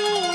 you.